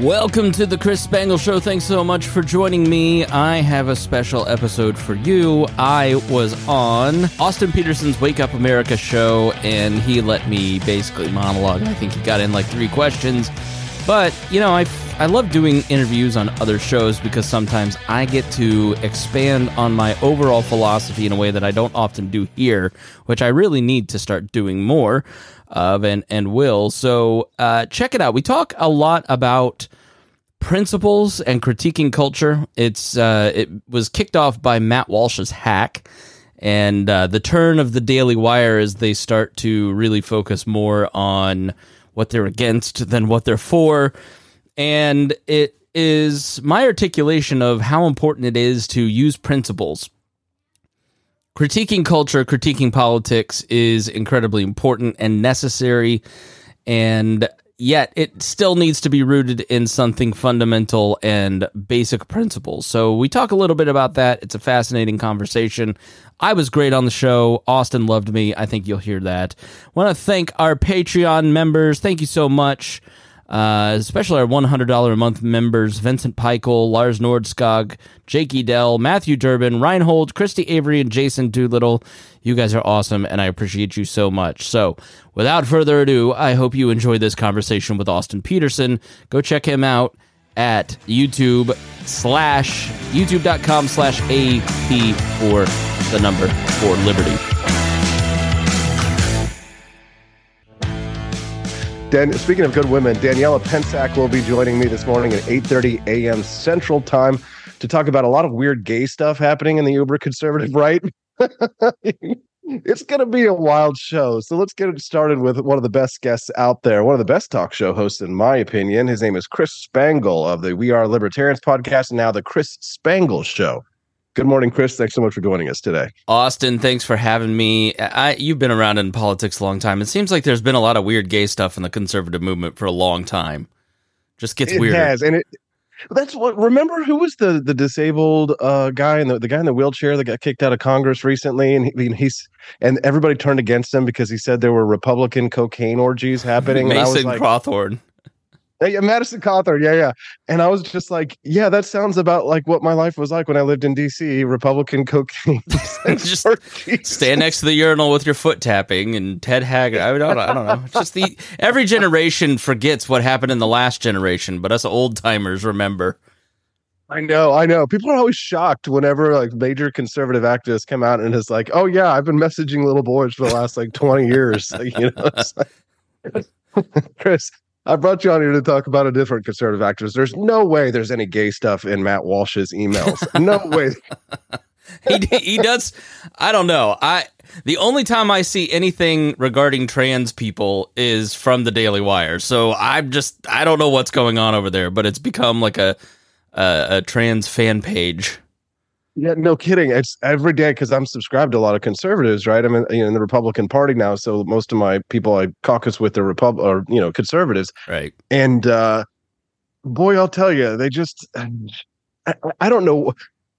Welcome to the Chris Spangle Show. Thanks so much for joining me. I have a special episode for you. I was on Austin Petersen's Wake Up America show, and he let me basically monologue. I think he got in like three questions. But, you know, I, I love doing interviews on other shows because sometimes I get to expand on my overall philosophy in a way that I don't often do here, which I really need to start doing more of and, and will. So uh, check it out. We talk a lot about principles and critiquing culture. It's uh, it was kicked off by Matt Walsh's hack, and uh, the turn of the Daily Wire as they start to really focus more on what they're against than what they're for, and it is my articulation of how important it is to use principles critiquing culture, critiquing politics is incredibly important and necessary. And yet it still needs to be rooted in something fundamental and basic principles. So we talk a little bit about that. It's a fascinating conversation. I was great on the show. Austin loved me. I think you'll hear that. Want to thank our Patreon members. Thank you so much. Uh, especially our $100 a month members Vincent Peichel, Lars Nordskog, Jake Edel, Matthew Durbin, Reinhold, Christy Avery, and Jason Doolittle. You guys are awesome, and I appreciate you so much. So, without further ado, I hope you enjoy this conversation with Austin Petersen. Go check him out at YouTube slash youtube.com slash AP for the number for Liberty. Dan, speaking of good women, Daniela Pensack will be joining me this morning at 8:30 a.m. Central Time to talk about a lot of weird gay stuff happening in the uber conservative right. it's going to be a wild show. So let's get it started with one of the best guests out there, one of the best talk show hosts, in my opinion. His name is Chris Spangle of the We Are Libertarians podcast, and now the Chris Spangle Show. Good morning, Chris. Thanks so much for joining us today. Austin, thanks for having me. I, you've been around in politics a long time. It seems like there's been a lot of weird gay stuff in the conservative movement for a long time. Just gets it weird. Has, and it that's what remember who was the the disabled uh guy and the, the guy in the wheelchair that got kicked out of Congress recently and he, he's and everybody turned against him because he said there were Republican cocaine orgies happening. Mason like, Cawthorn. Yeah, Madison Cawthorn. Yeah, yeah. And I was just like, yeah, that sounds about like what my life was like when I lived in D.C. Republican cocaine. just stand next to the urinal with your foot tapping and Ted Haggard. I don't, I don't know. It's just the every generation forgets what happened in the last generation, but us old timers remember. I know, I know. People are always shocked whenever like major conservative activists come out and it's like, oh yeah, I've been messaging little boys for the last like twenty years. you know, like, Chris, I brought you on here to talk about a different conservative activist. There's no way there's any gay stuff in Matt Walsh's emails. No way. he he does. I don't know. I the only time I see anything regarding trans people is from the Daily Wire. So I'm just I don't know what's going on over there, but it's become like a a, a trans fan page. Yeah, no kidding. It's every day because I'm subscribed to a lot of conservatives, right? I'm in, you know, in the Republican Party now, so most of my people I caucus with are Repub or you know conservatives, right? And uh, boy, I'll tell you, they just I, I don't know.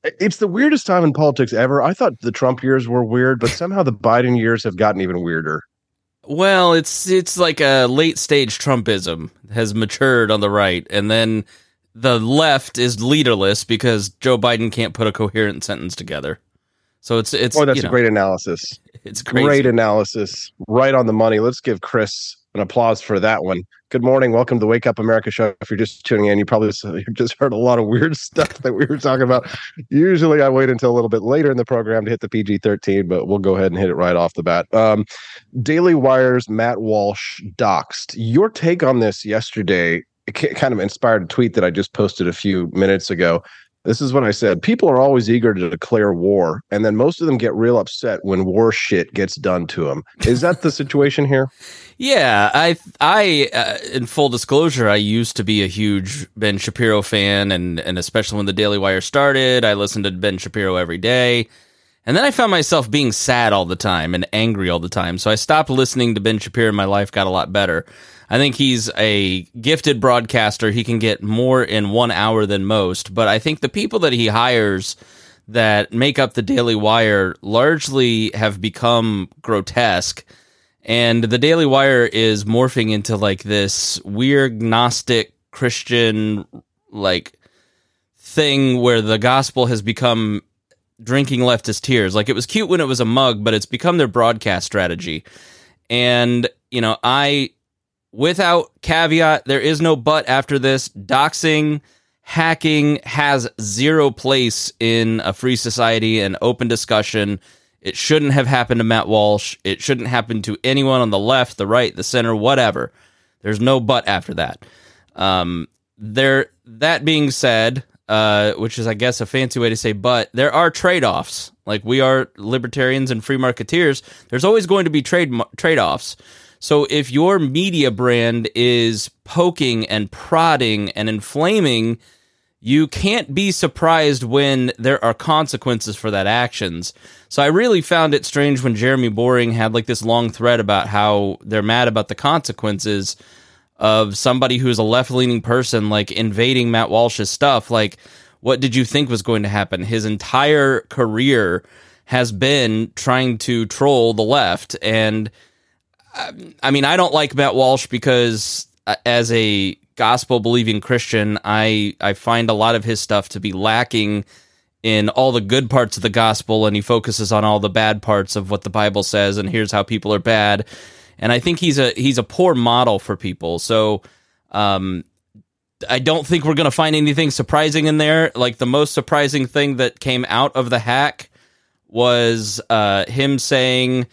It's the weirdest time in politics ever. I thought the Trump years were weird, but somehow the Biden years have gotten even weirder. Well, it's it's like a late stage Trumpism has matured on the right, and then the left is leaderless because Joe Biden can't put a coherent sentence together. So it's it's. Oh, that's a know, great analysis. It's crazy. great analysis, right on the money. Let's give Chris an applause for that one. Good morning, welcome to the Wake Up America show. If you're just tuning in, you probably just heard a lot of weird stuff that we were talking about. Usually, I wait until a little bit later in the program to hit the PG-13, but we'll go ahead and hit it right off the bat. Um, Daily Wire's Matt Walsh doxed. Your take on this yesterday kind of inspired a tweet that I just posted a few minutes ago. This is what I said. People are always eager to declare war, and then most of them get real upset when war shit gets done to them. Is that the situation here? Yeah, I, I, uh, in full disclosure, I used to be a huge Ben Shapiro fan, and and especially when the Daily Wire started, I listened to Ben Shapiro every day. And then I found myself being sad all the time and angry all the time. So I stopped listening to Ben Shapiro and my life got a lot better. I think he's a gifted broadcaster. He can get more in one hour than most. But I think the people that he hires that make up the Daily Wire largely have become grotesque. And the Daily Wire is morphing into like this weird Gnostic Christian like thing where the gospel has become drinking leftist tears. Like it was cute when it was a mug, but it's become their broadcast strategy. And, you know, I, without caveat, there is no but after this. Doxing, hacking has zero place in a free society and open discussion. It shouldn't have happened to Matt Walsh. It shouldn't happen to anyone on the left, the right, the center, whatever. There's no but after that. Um, there. That being said, uh, which is, I guess, a fancy way to say, but there are trade offs. Like we are libertarians and free marketeers. There's always going to be trade trade offs. So if your media brand is poking and prodding and inflaming, you can't be surprised when there are consequences for that actions. So I really found it strange when Jeremy Boring had like this long thread about how they're mad about the consequences of somebody who's a left leaning person like invading Matt Walsh's stuff. Like, what did you think was going to happen? His entire career has been trying to troll the left. And I mean, I don't like Matt Walsh because uh, as a gospel believing Christian, I, I find a lot of his stuff to be lacking in all the good parts of the gospel and he focuses on all the bad parts of what the Bible says and here's how people are bad and I think he's a he's a poor model for people. So um, I don't think we're going to find anything surprising in there. Like the most surprising thing that came out of the hack was uh, him saying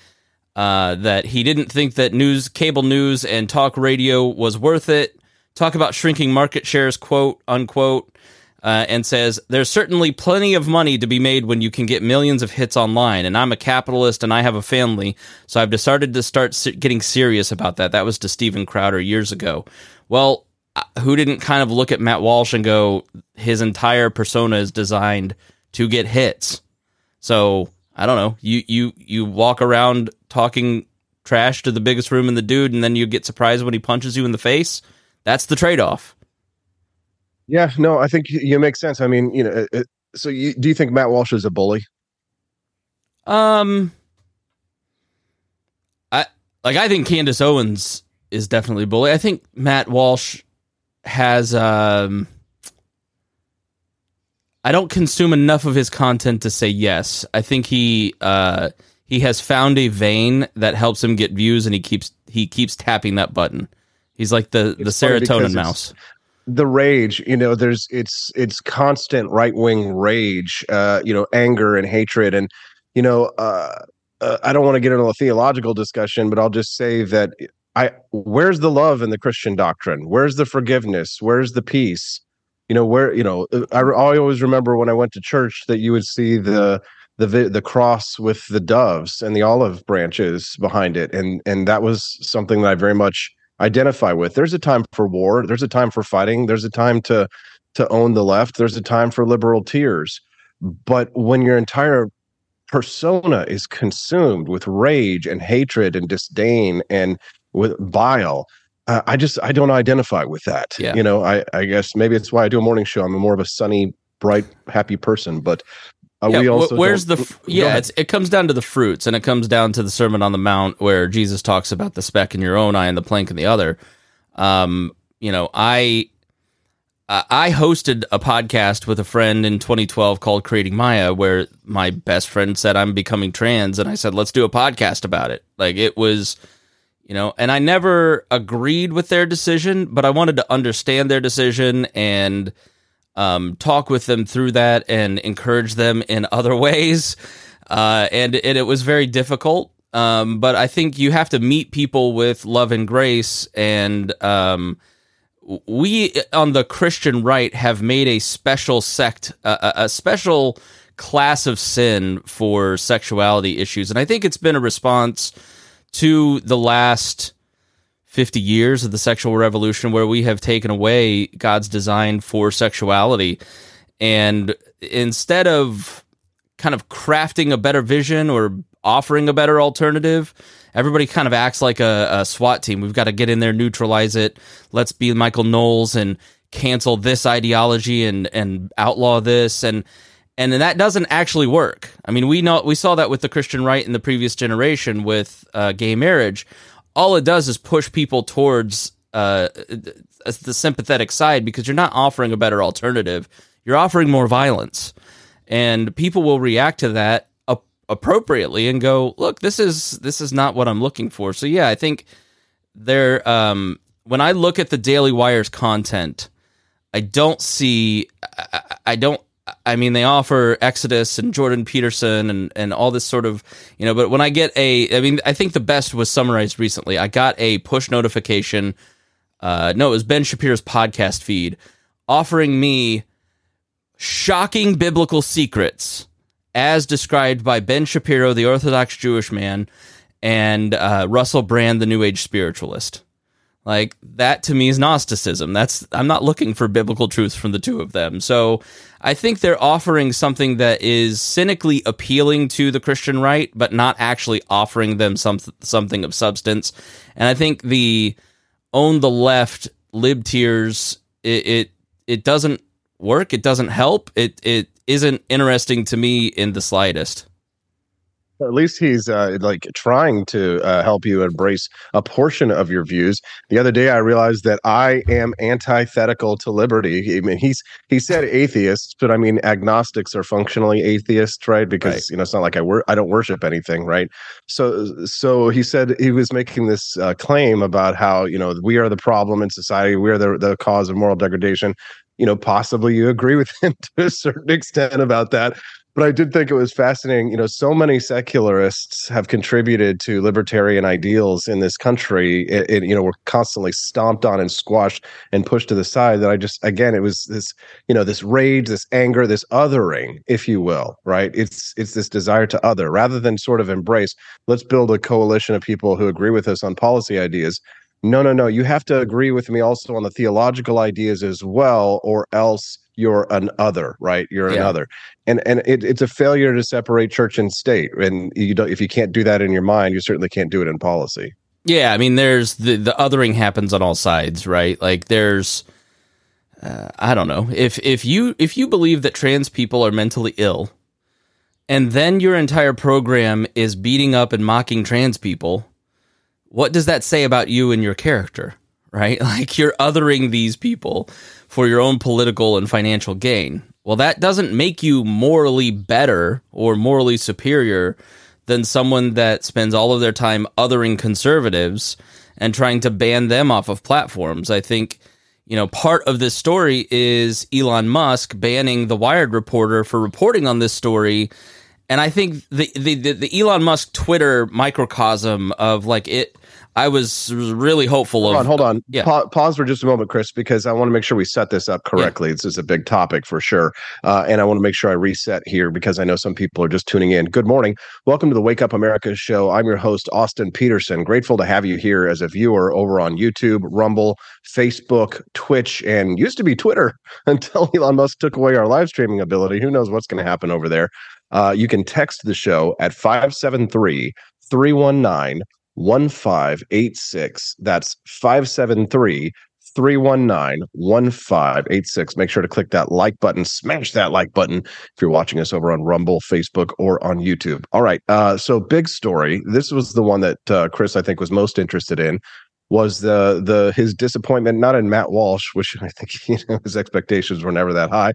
uh, that he didn't think that news, cable news, and talk radio was worth it. Talk about shrinking market shares, quote unquote uh, and says, There's certainly plenty of money to be made when you can get millions of hits online. And I'm a capitalist and I have a family. So I've decided to start getting serious about that. That was to Steven Crowder years ago. Well, uh, who didn't kind of look at Matt Walsh and go, His entire persona is designed to get hits. So I don't know. You, you, you walk around talking trash to the biggest room in the dude, and then you get surprised when he punches you in the face. That's the trade off. Yeah, no, I think you make sense. I mean, you know, it, so you, do you think Matt Walsh is a bully? Um, I like. I think Candace Owens is definitely a bully. I think Matt Walsh has. Um, I don't consume enough of his content to say yes. I think he uh, he has found a vein that helps him get views, and he keeps he keeps tapping that button. He's like the it's the serotonin mouse. the rage you know there's it's it's constant right wing rage uh you know anger and hatred. And you know uh, uh i don't want to get into a theological discussion but i'll just say that i where's the love in the christian doctrine? Where's the forgiveness? Where's the peace you know where you know uh, I, I always remember when i went to church that you would see the the the cross with the doves and the olive branches behind it and and that was something that i very much identify with. There's a time for war. There's a time for fighting. There's a time to to own the left. There's a time for liberal tears. But when your entire persona is consumed with rage and hatred and disdain and with bile, uh, I just I don't identify with that. Yeah. You know, I I guess maybe it's why I do a morning show. I'm more of a sunny, bright, happy person. But uh, yeah, we also where's the yeah? It's, it comes down to the fruits, and it comes down to the Sermon on the Mount, where Jesus talks about the speck in your own eye and the plank in the other. Um, you know, I I hosted a podcast with a friend in 2012 called Creating Maya, where my best friend said I'm becoming trans, and I said let's do a podcast about it. Like it was, you know, and I never agreed with their decision, but I wanted to understand their decision and um, talk with them through that and encourage them in other ways. Uh, and, and it was very difficult. Um, but I think you have to meet people with love and grace. And um, we on the Christian right have made a special sect, a, a special class of sin for sexuality issues. And I think it's been a response to the last 50 years of the sexual revolution where we have taken away God's design for sexuality. And instead of kind of crafting a better vision or offering a better alternative, everybody kind of acts like a, a SWAT team. We've got to get in there, neutralize it. Let's be Michael Knowles and cancel this ideology and, and outlaw this. And, and that doesn't actually work. I mean, we know we saw that with the Christian right in the previous generation with uh, gay marriage all it does is push people towards uh, the sympathetic side because you're not offering a better alternative. You're offering more violence, and people will react to that appropriately and go, "Look, this is this is not what I'm looking for." So yeah, I think there. Um, when I look at the Daily Wire's content, I don't see. I, I don't. I mean, they offer Exodus and Jordan Peterson and, and all this sort of, you know, but when I get a, I mean, I think the best was summarized recently. I got a push notification. Uh, no, it was Ben Shapiro's podcast feed offering me shocking biblical secrets as described by Ben Shapiro, the Orthodox Jewish man, and uh, Russell Brand, the New Age spiritualist. Like that to me is Gnosticism. That's I'm not looking for biblical truths from the two of them. So I think they're offering something that is cynically appealing to the Christian right, but not actually offering them some something of substance. And I think the own the left lib tears it, it it doesn't work. It doesn't help. It it isn't interesting to me in the slightest. At least he's uh, like trying to uh, help you embrace a portion of your views. The other day, I realized that I am antithetical to liberty. I mean, he's he said atheists, but I mean agnostics are functionally atheists, right? Because right. you know it's not like I wor- I don't worship anything, right? So so he said he was making this uh, claim about how you know we are the problem in society, we are the the cause of moral degradation you know, possibly you agree with him to a certain extent about that. But I did think it was fascinating. You know, so many secularists have contributed to libertarian ideals in this country. It, it, you know, we're constantly stomped on and squashed and pushed to the side. That I just, again, it was this, you know, this rage, this anger, this othering, if you will, right? It's it's this desire to other rather than sort of embrace. Let's build a coalition of people who agree with us on policy ideas no, no, no. You have to agree with me also on the theological ideas as well, or else you're an other, right? You're yeah. another, and and it, it's a failure to separate church and state. And you don't if you can't do that in your mind, you certainly can't do it in policy. Yeah, I mean, there's the the othering happens on all sides, right? Like there's. Uh, I don't know if if you if you believe that trans people are mentally ill, and then your entire program is beating up and mocking trans people, what does that say about you and your character, right? Like you're othering these people for your own political and financial gain. Well, that doesn't make you morally better or morally superior than someone that spends all of their time othering conservatives and trying to ban them off of platforms. I think, you know, part of this story is Elon Musk banning the Wired reporter for reporting on this story. And I think the the, the, the Elon Musk Twitter microcosm of like it I was really hopeful hold of. On, hold on, yeah. Pa- pause for just a moment, Chris, because I want to make sure we set this up correctly. Yeah. This is a big topic for sure, uh, and I want to make sure I reset here because I know some people are just tuning in. Good morning, welcome to the Wake Up America show. I'm your host, Austin Petersen. Grateful to have you here as a viewer over on YouTube, Rumble, Facebook, Twitch, and used to be Twitter until Elon Musk took away our live streaming ability. Who knows what's going to happen over there? Uh, you can text the show at 573 319 1586. That's 573 319 1586. Make sure to click that like button, smash that like button if you're watching us over on Rumble, Facebook, or on YouTube. All right. Uh, so, big story. This was the one that uh, Chris, I think, was most interested in. Was the the his disappointment not in Matt Walsh, which I think you know, his expectations were never that high,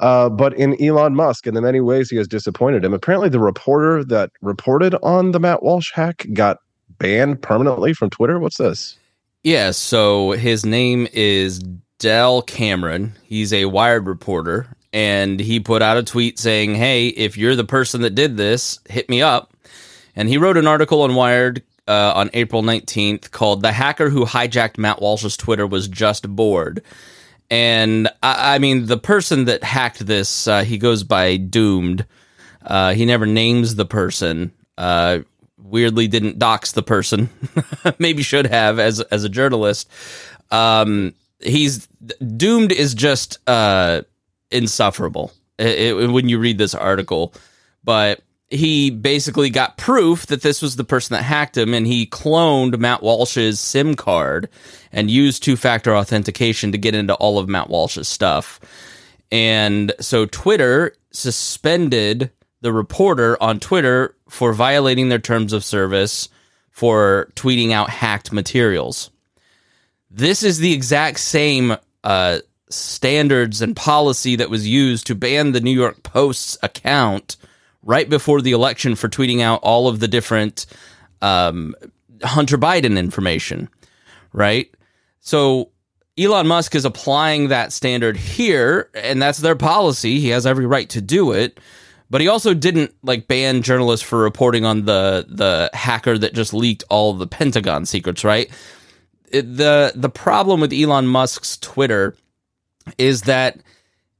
uh, but in Elon Musk, in the many ways he has disappointed him. Apparently, the reporter that reported on the Matt Walsh hack got banned permanently from Twitter? What's this? Yeah, so his name is Dell Cameron. He's a Wired reporter, and he put out a tweet saying, Hey, if you're the person that did this, hit me up. And he wrote an article on Wired uh, on April 19th called The Hacker Who Hijacked Matt Walsh's Twitter Was Just Bored. And I, I mean, the person that hacked this, uh, he goes by Doomed. Uh, he never names the person. Uh, weirdly didn't dox the person. Maybe should have as as a journalist. Um, he's doomed is just uh, insufferable it, it, when you read this article. But he basically got proof that this was the person that hacked him, and he cloned Matt Walsh's SIM card and used two factor authentication to get into all of Matt Walsh's stuff. And so Twitter suspended the reporter on Twitter for violating their terms of service for tweeting out hacked materials. This is the exact same uh, standards and policy that was used to ban the New York Post's account right before the election for tweeting out all of the different um, Hunter Biden information, right? So Elon Musk is applying that standard here, and that's their policy. He has every right to do it. But he also didn't like ban journalists for reporting on the the hacker that just leaked all the Pentagon secrets, right? It, the the problem with Elon Musk's Twitter is that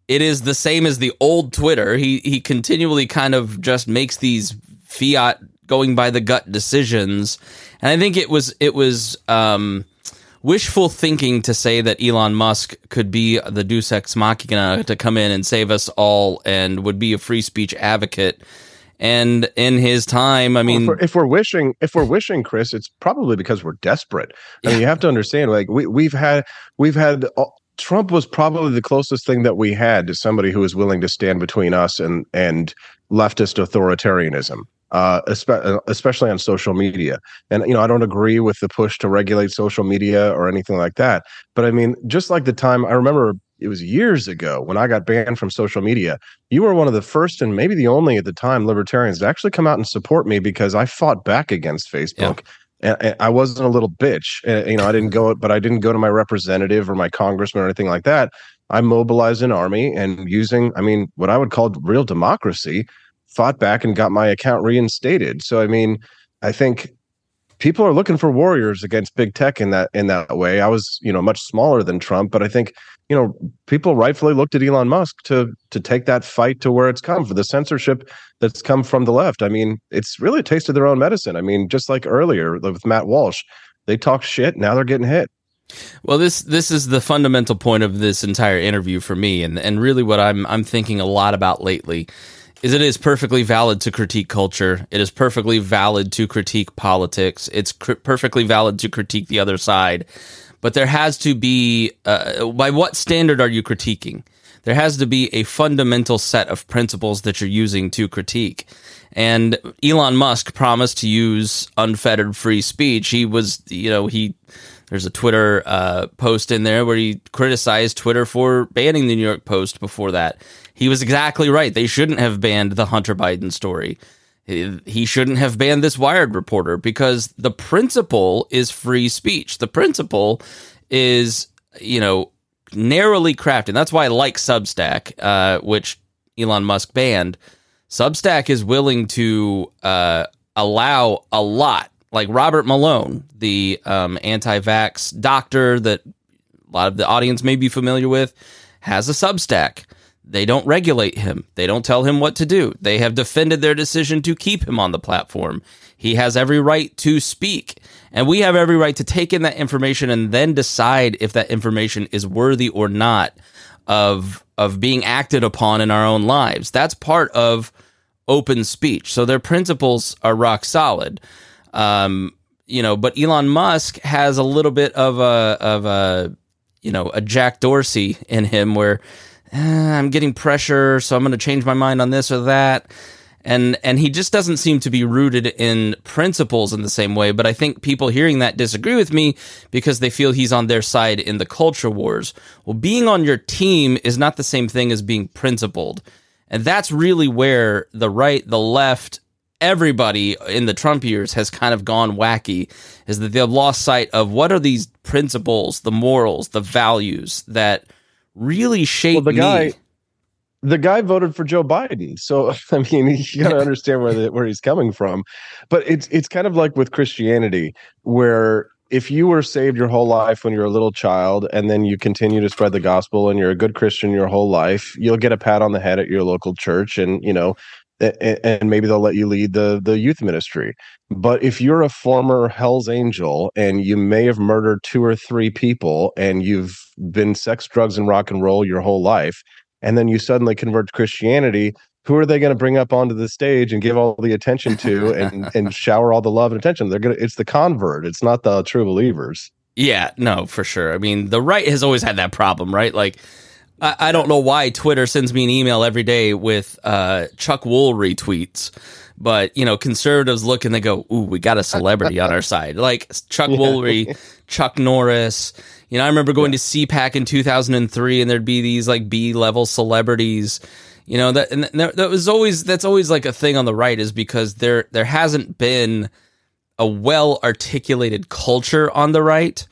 it is the same as the old Twitter. He he continually kind of just makes these fiat going by the gut decisions, and I think it was it was um, wishful thinking to say that Elon Musk could be the Deus Ex Machina to come in and save us all and would be a free speech advocate. And in his time, I mean, well, if, we're, if, we're, wishing, if we're wishing, Chris, it's probably because we're desperate. I mean, you have to understand, like we we've had we've had uh, Trump was probably the closest thing that we had to somebody who was willing to stand between us and and leftist authoritarianism. Uh, especially on social media. And you know, I don't agree with the push to regulate social media or anything like that. But I mean, just like the time I remember it was years ago when I got banned from social media. You were one of the first and maybe the only at the time libertarians to actually come out and support me because I fought back against Facebook. Yeah and, I wasn't a little bitch. you know, I didn't go, but I didn't go to my representative or my congressman or anything like that. I mobilized an army and using, I mean, what I would call real democracy, fought back and got my account reinstated. So, I mean, I think people are looking for warriors against big tech in that in that way. I was, you know, much smaller than Trump, but I think you know, people rightfully looked at Elon Musk to to take that fight to where it's come for the censorship that's come from the left. I mean, it's really tasted their own medicine. I mean, just like earlier with Matt Walsh, they talk shit, now they're getting hit. Well, this this is the fundamental point of this entire interview for me, and and really what I'm I'm thinking a lot about lately is it is perfectly valid to critique culture. It is perfectly valid to critique politics. It's cr- perfectly valid to critique the other side but there has to be uh, by what standard are you critiquing? There has to be a fundamental set of principles that you're using to critique. And Elon Musk promised to use unfettered free speech. He was, you know, he there's a Twitter uh, post in there where he criticized Twitter for banning the New York Post before that. He was exactly right. They shouldn't have banned the Hunter Biden story he shouldn't have banned this Wired reporter because the principle is free speech. The principle is, you know, narrowly crafted. That's why I like Substack, uh, which Elon Musk banned. Substack is willing to uh, allow a lot, like Robert Malone, the um, anti vax doctor that a lot of the audience may be familiar with, has a Substack. They don't regulate him. They don't tell him what to do. They have defended their decision to keep him on the platform. He has every right to speak. And we have every right to take in that information and then decide if that information is worthy or not of of being acted upon in our own lives. That's part of open speech. So their principles are rock solid. Um, you know, but Elon Musk has a little bit of a of a you know, a Jack Dorsey in him where eh, I'm getting pressure, so I'm going to change my mind on this or that. And and he just doesn't seem to be rooted in principles in the same way. But I think people hearing that disagree with me because they feel he's on their side in the culture wars. Well, being on your team is not the same thing as being principled. And that's really where the right, the left, everybody in the Trump years has kind of gone wacky is that they've lost sight of what are these principles, the morals, the values that really shaped well, the guy, me. The guy voted for Joe Biden, so I mean, you got to understand where the, where he's coming from. But it's it's kind of like with Christianity, where if you were saved your whole life when you're a little child and then you continue to spread the gospel and you're a good christian your whole life you'll get a pat on the head at your local church and you know and maybe they'll let you lead the the youth ministry. But if you're a former hell's angel and you may have murdered two or three people and you've been sex drugs and rock and roll your whole life and then you suddenly convert to christianity who are they going to bring up onto the stage and give all the attention to and and shower all the love and attention? They're to it's the convert it's not the true believers. Yeah no for sure. I mean the right has always had that problem right? Like I, I don't know why Twitter sends me an email every day with uh, Chuck Woolery tweets but you know conservatives look and they go ooh we got a celebrity on our side like chuck woolery chuck norris You know, I remember going yeah. to CPAC in 2003 and there'd be these like B level celebrities. You know, that and that was always that's always like a thing on the right is because there there hasn't been a well articulated culture on the right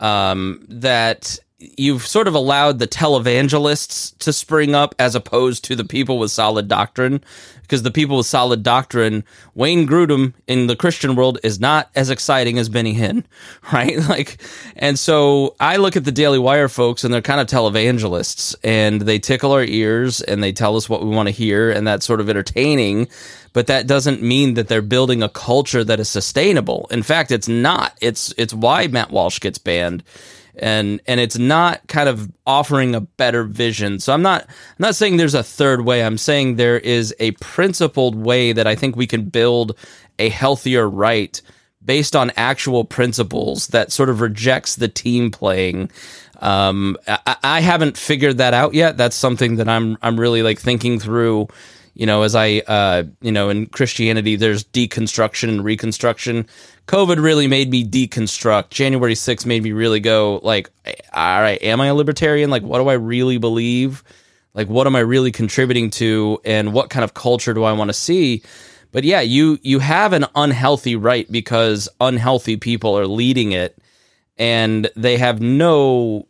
um, that you've sort of allowed the televangelists to spring up as opposed to the people with solid doctrine because the people with solid doctrine wayne grudem in the christian world is not as exciting as benny hinn right? Like and so i look at the daily wire folks and they're kind of televangelists and they tickle our ears and they tell us what we want to hear and that's sort of entertaining but that doesn't mean that they're building a culture that is sustainable. In fact it's not. It's it's why matt walsh gets banned and and it's not kind of offering a better vision. So I'm not I'm not saying there's a third way. I'm saying there is a principled way that I think we can build a healthier right based on actual principles that sort of rejects the team playing. Um, I, I haven't figured that out yet. That's something that I'm I'm really like thinking through you know, as I, uh, you know, in Christianity, there's deconstruction and reconstruction. COVID really made me deconstruct. January 6th made me really go, like, all right, am I a libertarian? Like, what do I really believe? Like, what am I really contributing to? And what kind of culture do I want to see? But yeah, you you have an unhealthy right because unhealthy people are leading it, and they have no,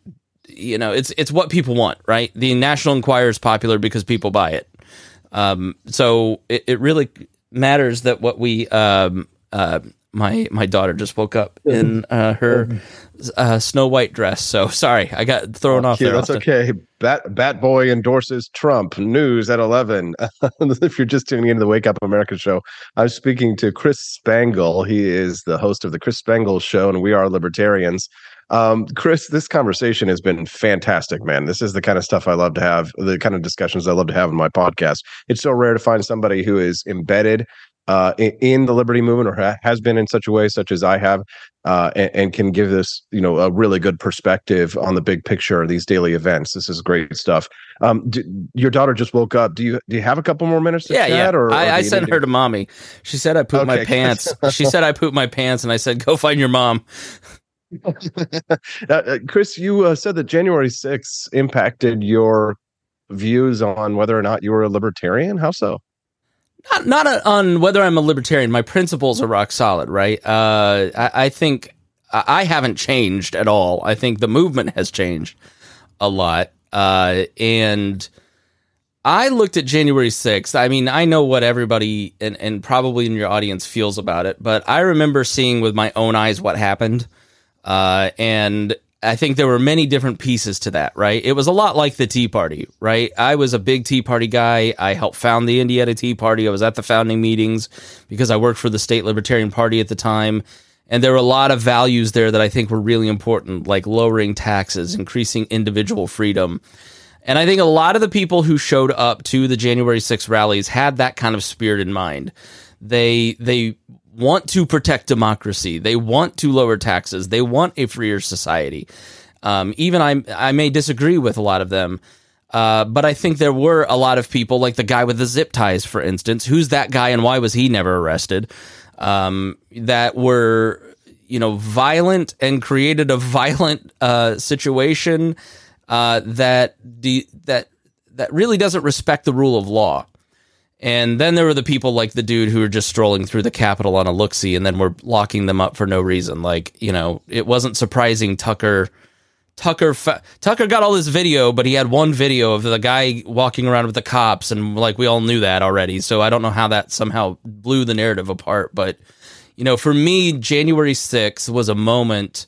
you know, it's it's what people want, right? The National Enquirer is popular because people buy it. Um, so it, it really matters that what we um, uh, my my daughter just woke up in uh, her uh, Snow White dress. So sorry, I got thrown oh, off there. That's okay. Bat Bat Boy endorses Trump. News at eleven. if you're just tuning into the Wake Up America show, I'm speaking to Chris Spangle. He is the host of the Chris Spangle Show, and we are libertarians. Um, Chris, this conversation has been fantastic, man. This is the kind of stuff I love to have, the kind of discussions I love to have in my podcast. It's so rare to find somebody who is embedded uh, in, in, the liberty movement or ha- has been in such a way, such as I have, uh, and, and, can give this, you know, a really good perspective on the big picture of these daily events. This is great stuff. Um, do, your daughter just woke up. Do you do you have a couple more minutes to yeah, chat? Yeah, or, I, I sent her to mommy. She said I pooped okay. my pants. she said I pooped my pants, and I said go find your mom. uh, Chris, you uh, said that January 6th impacted your views on whether or not you were a libertarian. How so? Not, not a, on whether I'm a libertarian. My principles are rock solid, right? Uh, I, I, think I haven't changed at all. I think the movement has changed a lot. Uh, and I looked at January 6th. I mean, I know what everybody and, and probably in your audience feels about it, but I remember seeing with my own eyes what happened. Uh, and I think there were many different pieces to that, right? It was a lot like the Tea Party, right? I was a big Tea Party guy. I helped found the Indiana Tea Party. I was at the founding meetings because I worked for the State Libertarian Party at the time. And there were a lot of values there that I think were really important, like lowering taxes, increasing individual freedom. And I think a lot of the people who showed up to the January 6 rallies had that kind of spirit in mind. They they want to protect democracy. They want to lower taxes. They want a freer society. Um, even I, I may disagree with a lot of them, uh, but I think there were a lot of people, like the guy with the zip ties, for instance. Who's that guy, and why was he never arrested? Um, that were you know violent and created a violent uh, situation uh, that de- that that really doesn't respect the rule of law. And then there were the people like the dude who were just strolling through the Capitol on a look see, and then we're locking them up for no reason. Like, you know, it wasn't surprising Tucker. Tucker fa- Tucker got all this video, but he had one video of the guy walking around with the cops, and like we all knew that already. So I don't know how that somehow blew the narrative apart. But you know, for me, January 6th was a moment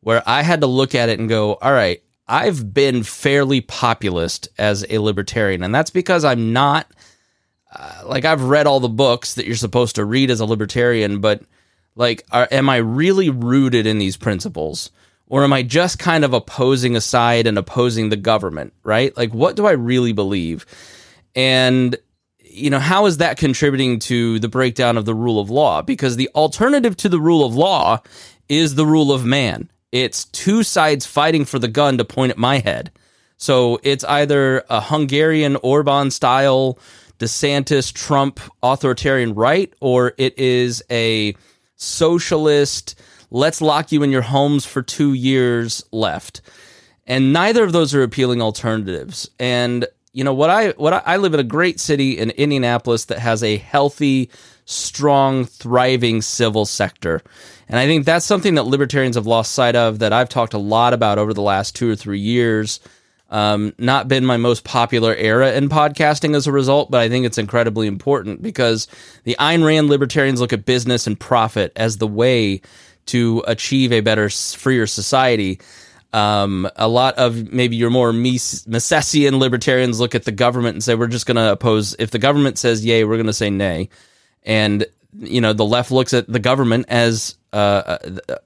where I had to look at it and go, all right, I've been fairly populist as a libertarian, and that's because I'm not uh, like I've read all the books that you're supposed to read as a libertarian, but like, are, am I really rooted in these principles? Or am I just kind of opposing a side and opposing the government, right? Like, what do I really believe? And, you know, how is that contributing to the breakdown of the rule of law? Because the alternative to the rule of law is the rule of man. It's two sides fighting for the gun to point at my head. So it's either a Hungarian Orban style DeSantis Trump authoritarian right, or it is a socialist let's lock you in your homes for two years left. And neither of those are appealing alternatives. And you know what I what I, I live in a great city in Indianapolis that has a healthy, strong, thriving civil sector. And I think that's something that libertarians have lost sight of that I've talked a lot about over the last two or three years. Um, not been my most popular era in podcasting as a result, but I think it's incredibly important because the Ayn Rand libertarians look at business and profit as the way to achieve a better, freer society. Um, a lot of maybe your more Misesian libertarians look at the government and say, we're just going to oppose. If the government says yay, we're going to say nay. And, you know, the left looks at the government as uh, uh,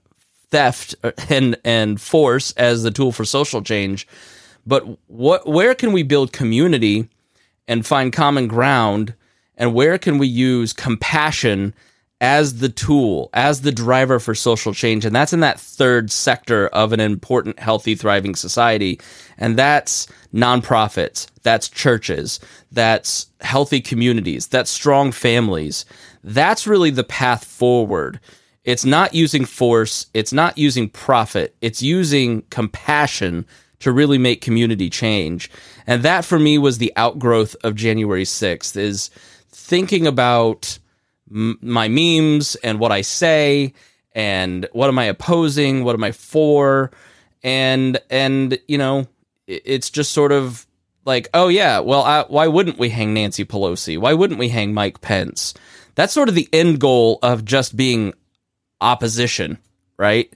theft and, and force as the tool for social change. But what, where can we build community and find common ground? And where can we use compassion as the tool, as the driver for social change. And that's in that third sector of an important, healthy, thriving society. And that's nonprofits, that's churches, that's healthy communities, that's strong families. That's really the path forward. It's not using force, it's not using profit, it's using compassion to really make community change. And that for me was the outgrowth of January 6th is thinking about m- my memes and what I say and what am I opposing, what am I for, and and you know it's just sort of like oh yeah, well I, why wouldn't we hang Nancy Pelosi? Why wouldn't we hang Mike Pence? That's sort of the end goal of just being opposition, right?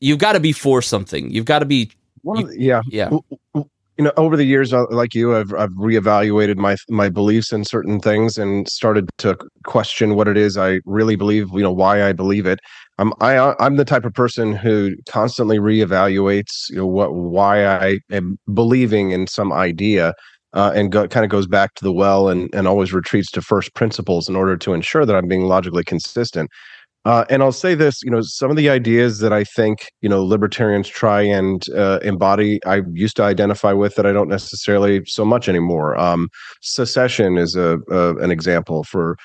You've got to be for something. You've got to be. You, yeah, yeah. You know over the years uh, like you i've i've reevaluated my my beliefs in certain things and started to question what it is i really believe you know why i believe it. I'm i i'm the type of person who constantly reevaluates you know what why i am believing in some idea uh, and go, kind of goes back to the well and, and always retreats to first principles in order to ensure that I'm being logically consistent. Uh, and I'll say this, you know, some of the ideas that I think, you know, libertarians try and uh, embody, I used to identify with that I don't necessarily so much anymore. Um, secession is a, a an example for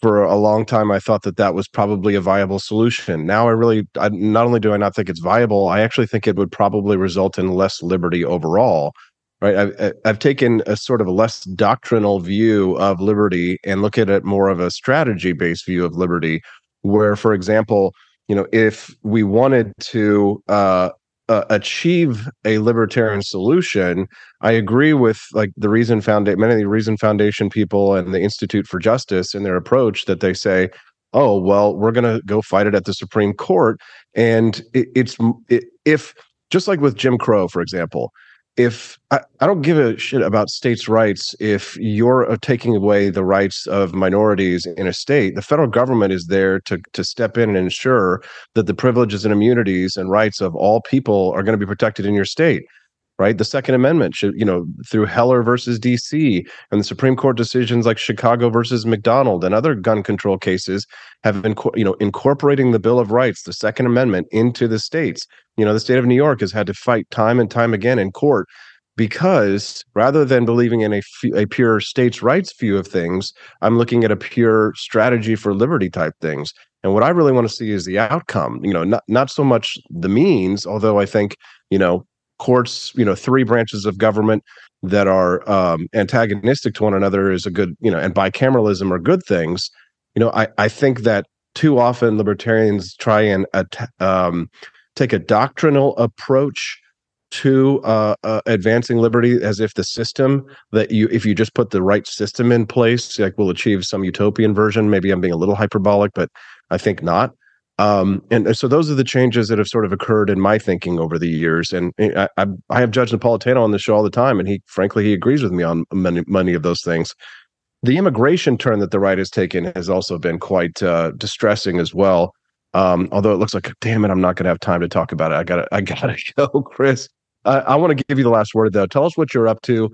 for a long time. I thought that that was probably a viable solution. Now I really, I, not only do I not think it's viable, I actually think it would probably result in less liberty overall. Right, I've, I've taken a sort of a less doctrinal view of liberty and look at it more of a strategy based view of liberty where for example you know if we wanted to uh, uh, achieve a libertarian solution i agree with like the reason foundation many of the reason foundation people and the institute for justice in their approach that they say oh well we're going to go fight it at the supreme court. And it, it's it, if just like with jim crow for example if I, I, don't give a shit about states' rights if you're uh, taking away the rights of minorities in a state, the federal government is there to to step in and ensure that the privileges and immunities and rights of all people are going to be protected in your state. Right, the Second Amendment should, you know, through Heller versus D.C. and the Supreme Court decisions like Chicago versus McDonald and other gun control cases have been, you know, incorporating the Bill of Rights, the Second Amendment, into the states you know, the state of New York has had to fight time and time again in court because rather than believing in a, a pure states' rights view of things, I'm looking at a pure strategy for liberty type things. And what I really want to see is the outcome. You know, not not so much the means, although I think you know courts, you know, three branches of government that are um, antagonistic to one another is a good, you know, and bicameralism are good things. You know, I I think that too often libertarians try and um, take a doctrinal approach to uh, uh, advancing liberty as if the system that you if you just put the right system in place like we'll achieve some utopian version maybe i'm being a little hyperbolic but i think not um, and so those are the changes that have sort of occurred in my thinking over the years and i, I, I have judge napolitano on the show all the time and he frankly he agrees with me on many many of those things the immigration turn that the right has taken has also been quite uh, distressing as well um, although it looks like, damn it, I'm not going to have time to talk about it. I got to, I got to go, Chris. Uh, I want to give you the last word though. Tell us what you're up to.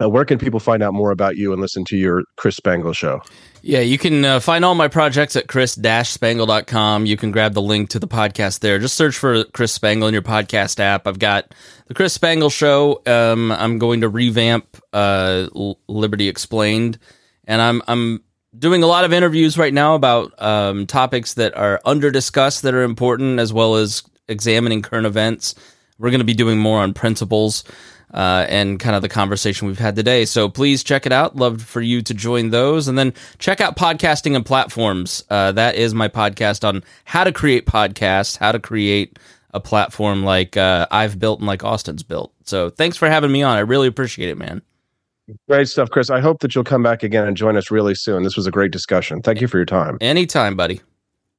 Uh, where can people find out more about you and listen to your Chris Spangle show? Yeah, you can uh, find all my projects at chris-spangle.com. You can grab the link to the podcast there. Just search for Chris Spangle in your podcast app. I've got the Chris Spangle show. Um, I'm going to revamp uh, Liberty Explained, and I'm I'm doing a lot of interviews right now about um, topics that are under discussed that are important, as well as examining current events. We're going to be doing more on principles uh, and kind of the conversation we've had today. So please check it out. Love for you to join those. And then check out podcasting and platforms. Uh, that is my podcast on how to create podcasts, how to create a platform like uh, I've built and like Austin's built. So thanks for having me on. I really appreciate it, man. Great stuff, Chris. I hope that you'll come back again and join us really soon. This was a great discussion. Thank you for your time. Anytime, buddy.